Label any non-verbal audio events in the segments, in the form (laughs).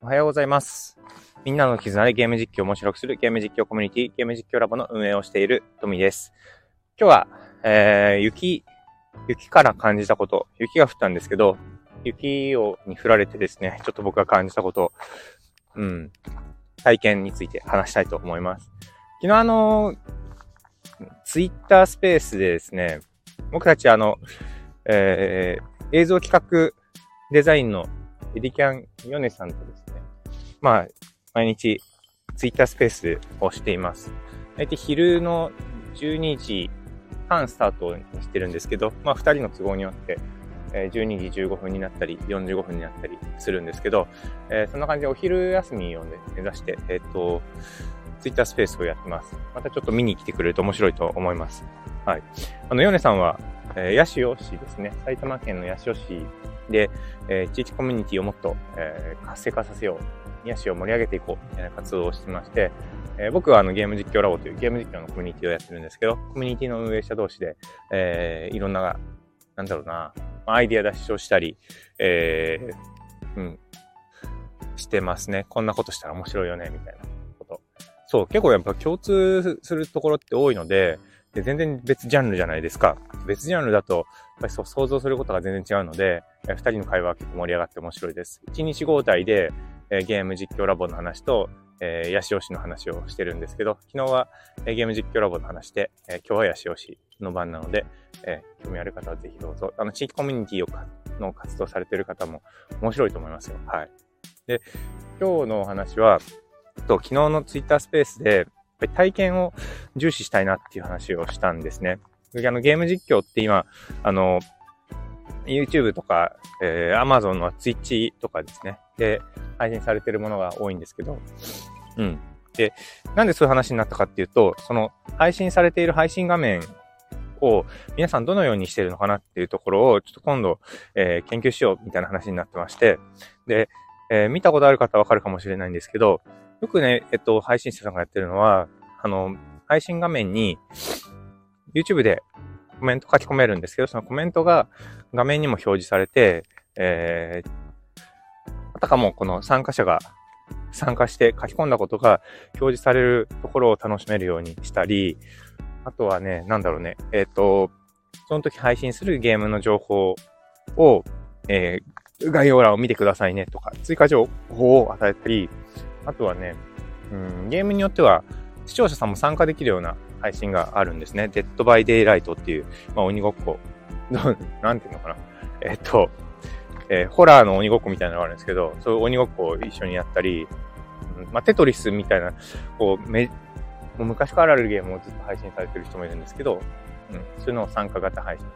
おはようございます。みんなの絆でゲーム実況を面白くするゲーム実況コミュニティ、ゲーム実況ラボの運営をしているトミーです。今日は、えー、雪、雪から感じたこと、雪が降ったんですけど、雪をに降られてですね、ちょっと僕が感じたこと、うん、体験について話したいと思います。昨日あの、ツイッタースペースでですね、僕たちあの、えー、映像企画デザインのエディキャンヨネさんとですね、まあ、毎日ツイッタースペースをしています。大体昼の12時半スタートにしてるんですけど、まあ、2人の都合によって、12時15分になったり、45分になったりするんですけど、えー、そんな感じでお昼休みをね、目指して、えっ、ー、と、ツイッタースペースをやってます。またちょっと見に来てくれると面白いと思います。はい。あの、ヨネさんは、えー、八潮市ですね。埼玉県の八潮市で、えー、地域コミュニティをもっと、えー、活性化させよう、宮市を盛り上げていこう、みたいな活動をしてまして、えー、僕はあのゲーム実況ラボというゲーム実況のコミュニティをやってるんですけど、コミュニティの運営者同士で、えー、いろんな、なんだろうな、アイディア出しをしたり、えー、うん、してますね。こんなことしたら面白いよね、みたいな。そう、結構やっぱ共通するところって多いので、で全然別ジャンルじゃないですか。別ジャンルだと、やっぱりそう想像することが全然違うので、二人の会話は結構盛り上がって面白いです。一日交代で、えー、ゲーム実況ラボの話と、えー、ヤシオシの話をしてるんですけど、昨日は、えー、ゲーム実況ラボの話で、えー、今日はヤシオシの番なので、えー、興味ある方はぜひどうぞ。あの、地域コミュニティをの活動されてる方も面白いと思いますよ。はい。で、今日のお話は、と昨日のツイッタースペースで、体験を重視したいなっていう話をしたんですね。あのゲーム実況って今、あの、YouTube とか、えー、Amazon の Twitch とかですね。で、配信されてるものが多いんですけど、うん。で、なんでそういう話になったかっていうと、その配信されている配信画面を皆さんどのようにしてるのかなっていうところをちょっと今度、えー、研究しようみたいな話になってまして、で、えー、見たことある方はわかるかもしれないんですけど、よくね、えっと、配信者さんがやってるのは、あの、配信画面に、YouTube でコメント書き込めるんですけど、そのコメントが画面にも表示されて、えー、あたかもこの参加者が参加して書き込んだことが表示されるところを楽しめるようにしたり、あとはね、なんだろうね、えっ、ー、と、その時配信するゲームの情報を、えー、概要欄を見てくださいねとか、追加情報を与えたり、あとはね、うん、ゲームによっては視聴者さんも参加できるような配信があるんですね。 Dead by Daylight っていう、まあ、鬼ごっこ。(laughs) なんていうのかな。えっと、えー、ホラーの鬼ごっこみたいなのがあるんですけど、そういう鬼ごっこを一緒にやったり、まあ、テトリスみたいな、こう、め、もう昔からあるゲームをずっと配信されてる人もいるんですけど、うん、そういうのを参加型配信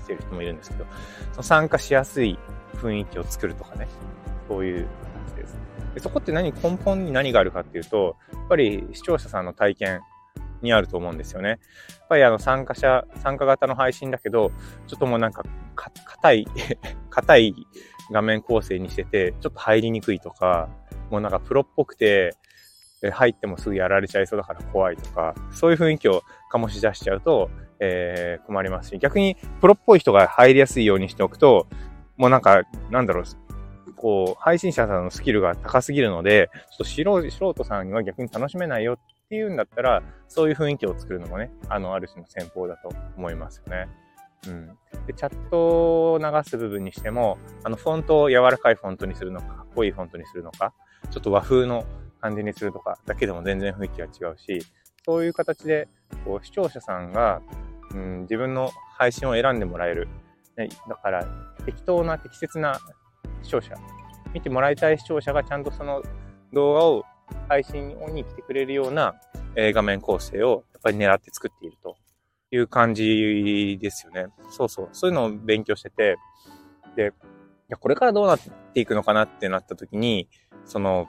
してる人もいるんですけど、その参加しやすい雰囲気を作るとかね、そういうでそこって何、根本に何があるかっていうと、やっぱり視聴者さんの体験にあると思うんですよね。やっぱりあの参加者、参加型の配信だけど、ちょっともうなんか、硬い (laughs) 硬い画面構成にしてて、ちょっと入りにくいとか、もうなんかプロっぽくて、入ってもすぐやられちゃいそうだから怖いとか、そういう雰囲気を醸し出しちゃうと、えー、困りますし、逆にプロっぽい人が入りやすいようにしておくと、もうなんか、なんだろう、こう、配信者さんのスキルが高すぎるので、ちょっと素人素人さんには逆に楽しめないよっていうんだったら、そういう雰囲気を作るのもね、あの、ある種の戦法だと思いますよね。うん。で、チャットを流す部分にしても、あの、フォントを柔らかいフォントにするのか、かっこいいフォントにするのか、ちょっと和風の感じにするとかだけでも全然雰囲気が違うし、そういう形で、こう、視聴者さんが、うん、自分の配信を選んでもらえる。ね、だから、適当な適切な視聴者、見てもらいたい視聴者がちゃんとその動画を配信に来てくれるような、え画面構成をやっぱり狙って作っているという感じですよね。そうそう。そういうのを勉強してて、で、いや、これからどうなっていくのかなってなった時に、その、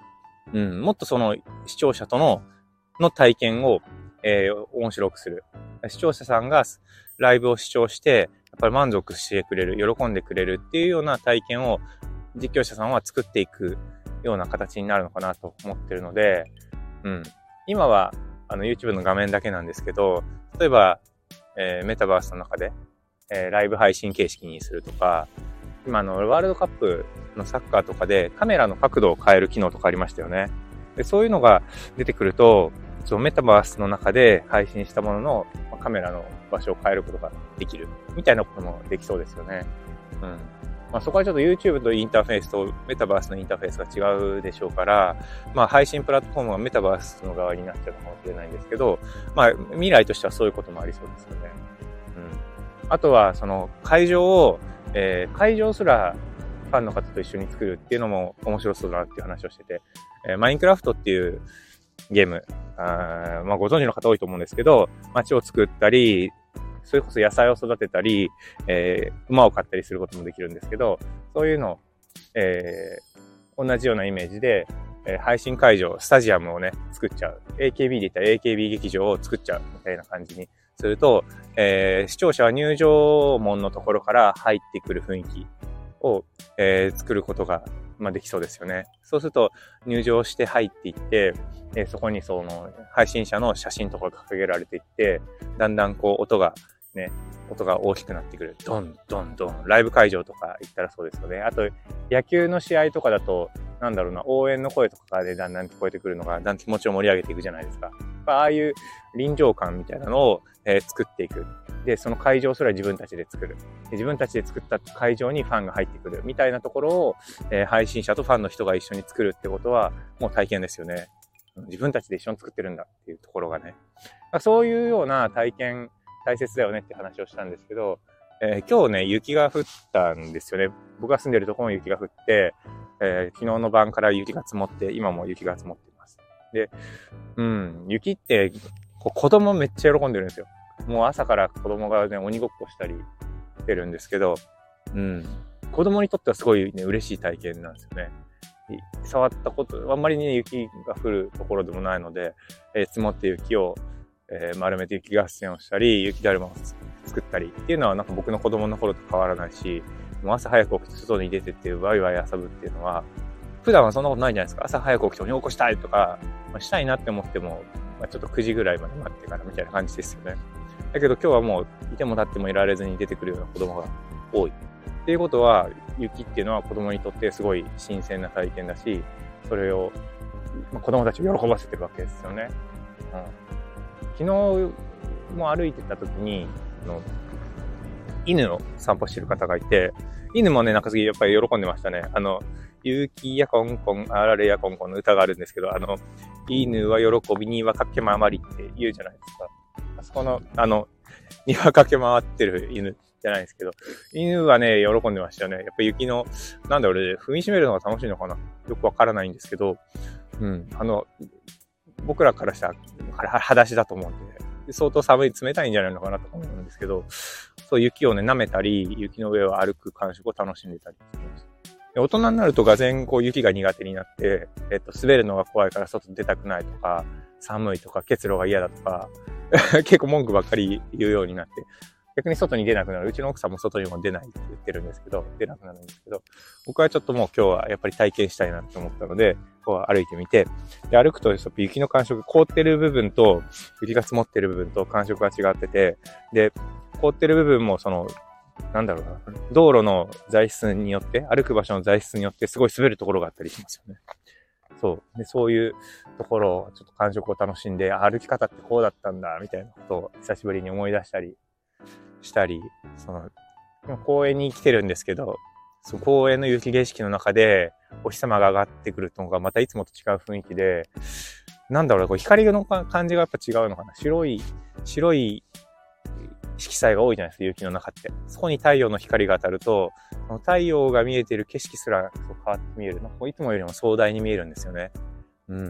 うん、もっとその視聴者との、の体験を、えー、面白くする。視聴者さんがライブを視聴して、やっぱり満足してくれる、喜んでくれるっていうような体験を実況者さんは作っていくような形になるのかなと思ってるので、うん。今は、あの、YouTube の画面だけなんですけど、例えば、えー、メタバースの中で、えー、ライブ配信形式にするとか、今のワールドカップのサッカーとかでカメラの角度を変える機能とかありましたよね。でそういうのが出てくると、そのメタバースの中で配信したもののカメラの場所を変えることができるみたいなこともできそうですよね。うん。まあ、そこはちょっと YouTube のインターフェースとメタバースのインターフェースが違うでしょうから、まあ配信プラットフォームはメタバースの側になっちゃうかもしれないんですけど、まあ未来としてはそういうこともありそうですよね。うん。あとはその会場を、えー、会場すらファンの方と一緒に作るっていうのも面白そうだなっていう話をしてて、えー、マインクラフトっていうゲーム、あまあご存知の方多いと思うんですけど、街を作ったり、それこそ野菜を育てたり、えー、馬を飼ったりすることもできるんですけど、そういうのを、えー、同じようなイメージで、えー、配信会場、スタジアムをね、作っちゃう。AKB で言ったら AKB 劇場を作っちゃうみたいな感じにすると、えー、視聴者は入場門のところから入ってくる雰囲気を、えー、作ることが、まあ、できそうですよね。そうすると入場して入っていって、えー、そこにその配信者の写真とかが掲げられていって、だんだんこう音がね、音が大きくなってくる。ドン、ドン、ドン。ライブ会場とか行ったらそうですよね。あと、野球の試合とかだと、なんだろうな、応援の声とかでだんだん聞こえてくるのが、だんだん気持ちを盛り上げていくじゃないですか。ああいう臨場感みたいなのを、えー、作っていく。で、その会場すら自分たちで作る。で自分たちで作った会場にファンが入ってくる。みたいなところを、えー、配信者とファンの人が一緒に作るってことは、もう体験ですよね。自分たちで一緒に作ってるんだっていうところがね。そういうような体験大切だよねって話をしたんですけど、えー、今日ね、雪が降ったんですよね。僕が住んでるところも雪が降って、えー、昨日の晩から雪が積もって、今も雪が積もっています。で、うん、雪ってこう子供めっちゃ喜んでるんですよ。もう朝から子供がね、鬼ごっこしたりしてるんですけど、うん、子供にとってはすごいね、嬉しい体験なんですよね。触ったこと、あんまりね、雪が降るところでもないので、えー、積もって雪をえー、丸めて雪合戦をしたり、雪だるまを作ったりっていうのはなんか僕の子供の頃と変わらないし、もう朝早く起きて外に出てってワイワイ遊ぶっていうのは、普段はそんなことないじゃないですか。朝早く起きて鬼起こしたいとか、まあ、したいなって思っても、まあ、ちょっと9時ぐらいまで待ってからみたいな感じですよね。だけど今日はもういても立ってもいられずに出てくるような子供が多い。っていうことは、雪っていうのは子供にとってすごい新鮮な体験だし、それを、まあ、子供たちを喜ばせてるわけですよね。うん昨日も歩いてた時に、あの、犬を散歩してる方がいて、犬もね、なんか次やっぱり喜んでましたね。あの、ゆうきやこんこん、あられやこんこんの歌があるんですけど、あの、犬は喜びには駆け回りって言うじゃないですか。あそこの、あの、庭駆け回ってる犬じゃないですけど、犬はね、喜んでましたよね。やっぱ雪の、なんだろう、踏みしめるのが楽しいのかなよくわからないんですけど、うん、あの、僕らからしたら裸足だと思うんで、相当寒い、冷たいんじゃないのかなと思うんですけど、そう雪をね、舐めたり、雪の上を歩く感触を楽しんでたりしてました。大人になるとがぜんこう雪が苦手になって、えっと、滑るのが怖いから外出たくないとか、寒いとか、結露が嫌だとか、(laughs) 結構文句ばっかり言うようになって、逆に外に出なくなる。うちの奥さんも外にも出ないって言ってるんですけど、出なくなるんですけど、僕はちょっともう今日はやっぱり体験したいなって思ったので、こう歩いてみて、で、歩くと雪の感触、凍ってる部分と、雪が積もってる部分と感触が違ってて、で、凍ってる部分もその、なんだろうな、道路の材質によって、歩く場所の材質によってすごい滑るところがあったりしますよね。そう。で、そういうところをちょっと感触を楽しんで、歩き方ってこうだったんだ、みたいなことを久しぶりに思い出したりしたり、その、公園に来てるんですけど、その公園の雪景色の中で、お日様が上がってくるのがまたいつもと違う雰囲気で、なんだろう、こう光の感じがやっぱ違うのかな。白い、白い色彩が多いじゃないですか、雪の中って。そこに太陽の光が当たると、その太陽が見えてる景色すら変わって見える。なんかいつもよりも壮大に見えるんですよね。うん。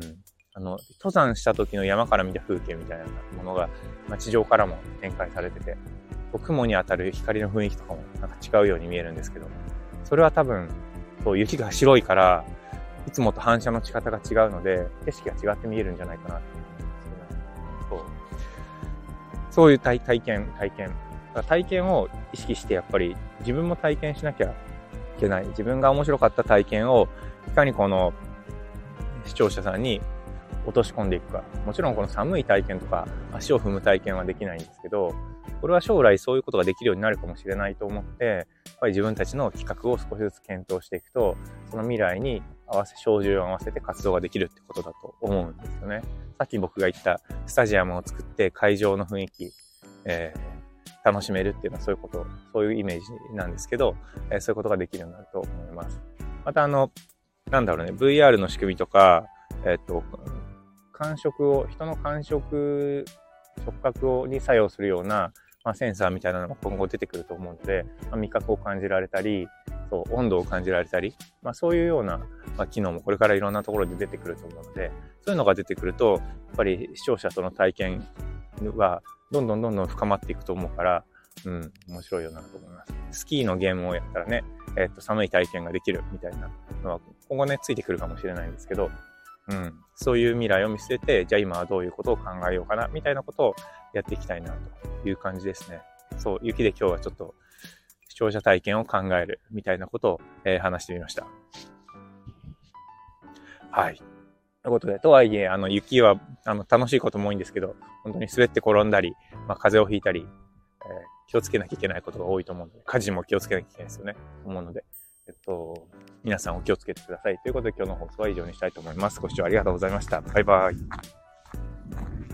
あの、登山した時の山から見た風景みたいなものが、まあ、地上からも展開されてて、雲に当たる光の雰囲気とかもなんか違うように見えるんですけど、それは多分、そう雪が白いから、いつもと反射の仕方が違うので、景色が違って見えるんじゃないかなって思うんですけど、そう。そういう体体験、体験。体験を意識してやっぱり自分も体験しなきゃいけない。自分が面白かった体験をいかにこの視聴者さんに落とし込んでいくか。もちろんこの寒い体験とか足を踏む体験はできないんですけど、これは将来そういうことができるようになるかもしれないと思って、やっぱり自分たちの企画を少しずつ検討していくと、その未来に合わせ、照準を合わせて活動ができるってことだと思うんですよね。さっき僕が言ったスタジアムを作って会場の雰囲気、えー、楽しめるっていうのはそういうこと、そういうイメージなんですけど、えー、そういうことができるようになると思います。またあの、なんだろうね、VR の仕組みとか、えっ、と、感触を、人の感触、触覚に作用するような、まあ、センサーみたいなのが今後出てくると思うので、まあ、味覚を感じられたり、そう、温度を感じられたり、まあ、そういうような、まあ、機能もこれからいろんなところで出てくると思うので、そういうのが出てくると、やっぱり視聴者との体験はどんどんどんどん深まっていくと思うから、うん、面白いよなと思います。スキーのゲームをやったらね、えっ、と、寒い体験ができるみたいなのは、今後ね、ついてくるかもしれないんですけど、うん、そういう未来を見据えて、じゃあ今はどういうことを考えようかな、みたいなことをやっていきたいな、という感じですね。そう、雪で今日はちょっと、視聴者体験を考える、みたいなことを、えー、話してみました。はい。ということで、とはいえ、あの、雪は、あの、楽しいことも多いんですけど、本当に滑って転んだり、まあ、風邪をひいたり、えー、気をつけなきゃいけないことが多いと思うので、火事も気をつけなきゃいけないですよね。思うので、と、皆さんお気をつけてください。ということで今日の放送は以上にしたいと思います。ご視聴ありがとうございました。バイバイ。